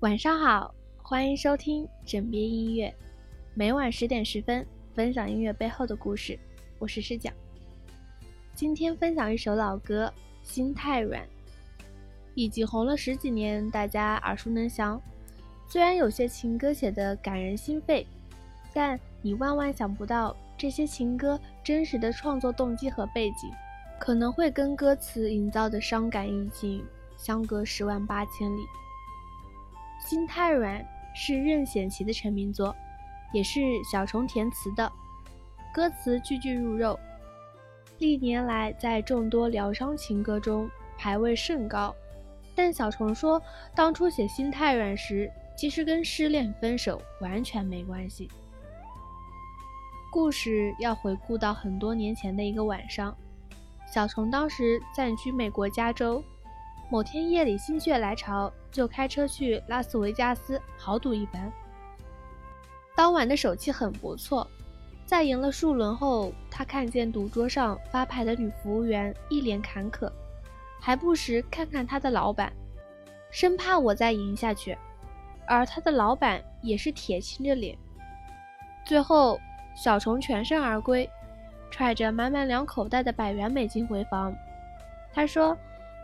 晚上好，欢迎收听枕边音乐，每晚十点十分分享音乐背后的故事。我是诗讲，今天分享一首老歌《心太软》，已经红了十几年，大家耳熟能详。虽然有些情歌写的感人心肺，但你万万想不到，这些情歌真实的创作动机和背景，可能会跟歌词营造的伤感意境。相隔十万八千里，《心太软》是任贤齐的成名作，也是小虫填词的，歌词句句入肉，历年来在众多疗伤情歌中排位甚高。但小虫说，当初写《心太软》时，其实跟失恋分手完全没关系。故事要回顾到很多年前的一个晚上，小虫当时暂居美国加州。某天夜里心血来潮，就开车去拉斯维加斯豪赌一番。当晚的手气很不错，在赢了数轮后，他看见赌桌上发牌的女服务员一脸坎坷，还不时看看他的老板，生怕我再赢下去。而他的老板也是铁青着脸。最后，小虫全身而归，揣着满满两口袋的百元美金回房。他说。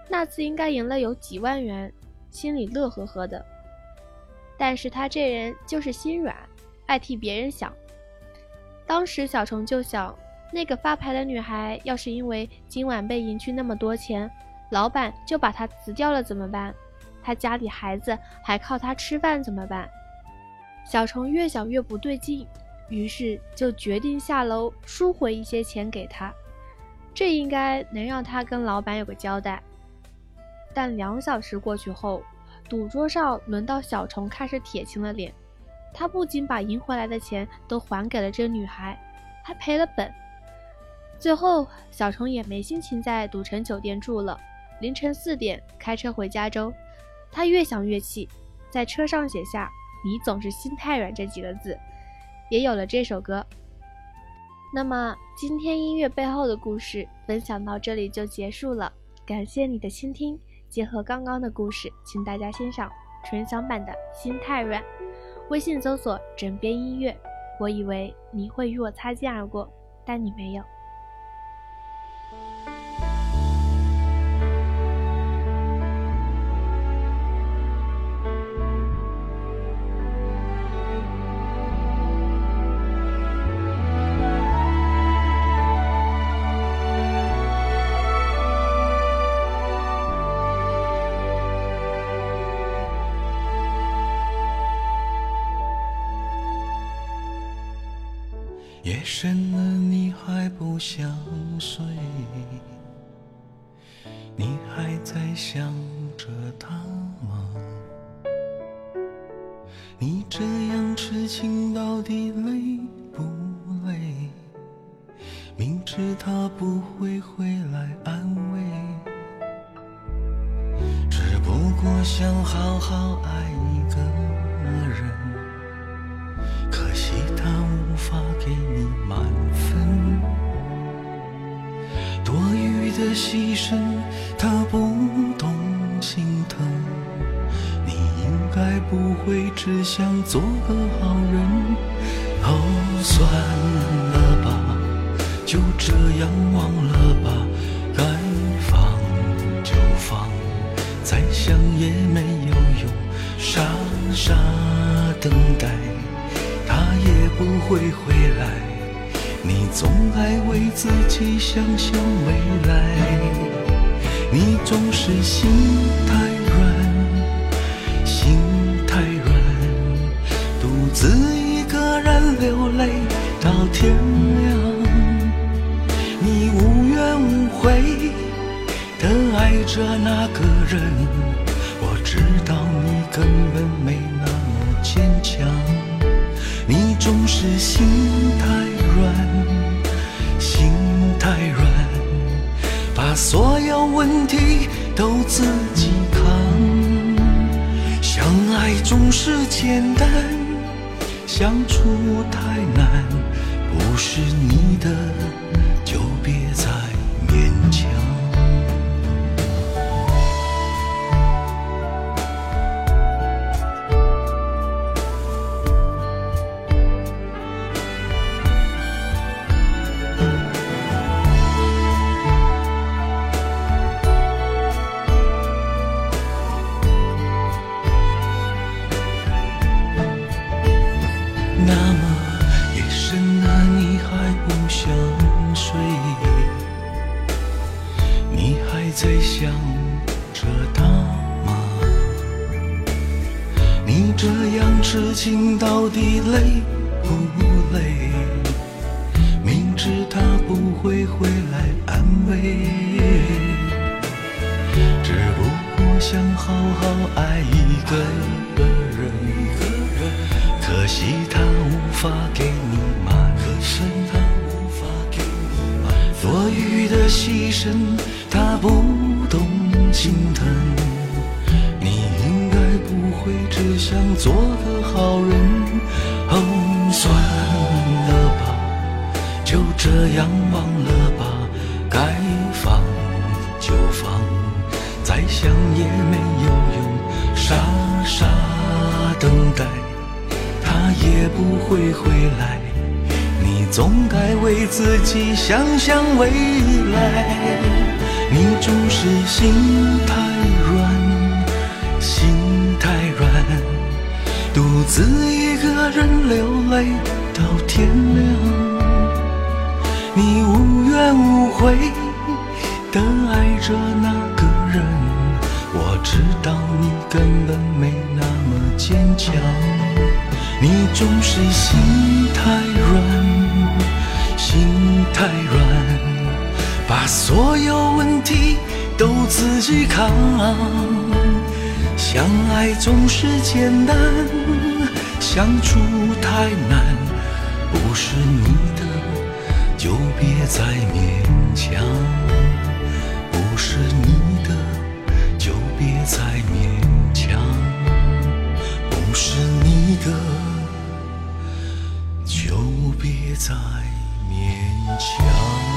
那次应该赢了有几万元，心里乐呵呵的。但是他这人就是心软，爱替别人想。当时小虫就想，那个发牌的女孩要是因为今晚被赢去那么多钱，老板就把她辞掉了怎么办？他家里孩子还靠她吃饭怎么办？小虫越想越不对劲，于是就决定下楼赎回一些钱给他，这应该能让他跟老板有个交代。但两小时过去后，赌桌上轮到小虫开始铁青了脸。他不仅把赢回来的钱都还给了这女孩，还赔了本。最后，小虫也没心情在赌城酒店住了。凌晨四点开车回加州，他越想越气，在车上写下“你总是心太软”这几个字，也有了这首歌。那么，今天音乐背后的故事分享到这里就结束了，感谢你的倾听。结合刚刚的故事，请大家欣赏纯享版的《心太软》。微信搜索“枕边音乐”。我以为你会与我擦肩而过，但你没有。夜深了，你还不想睡？你还在想着他吗？你这样痴情到底累不累？明知他不会回来安慰，只不过想好好爱一个的牺牲他不懂心疼。你应该不会只想做个好人。哦，算了吧，就这样忘了吧，该放就放，再想也没有用，傻傻等待。他也不会回来，你总爱为自己想象未来，你总是心太软，心太软，独自一个人流泪到天亮。你无怨无悔的爱着那个人，我知道你根本没那么坚强。你总是心太软，心太软，把所有问题都自己扛。相爱总是简单，相处太难，不是你的就别再勉强。那么夜深了你还不想睡你还在想着他吗？你这样痴情到底累不累？明知他不会回来安慰只不过想好好爱一个人。惜他无法给你满身，他无法给多余的牺牲，他不懂心疼。你应该不会只想做个好人。哦，算了吧，就这样忘了吧，该放就放，再想也没有用，傻傻等待，也不会回来。你总该为自己想想未来，你总是心太软，心太软，独自一个人流泪到天亮。你无怨无悔的爱着那个人，我知道你根本没那么坚强。你总是心太软心太软把所有问题都自己扛。相爱总是简单相处太难不是你的就别再勉强不是你的就别再勉强不是你的别再勉强。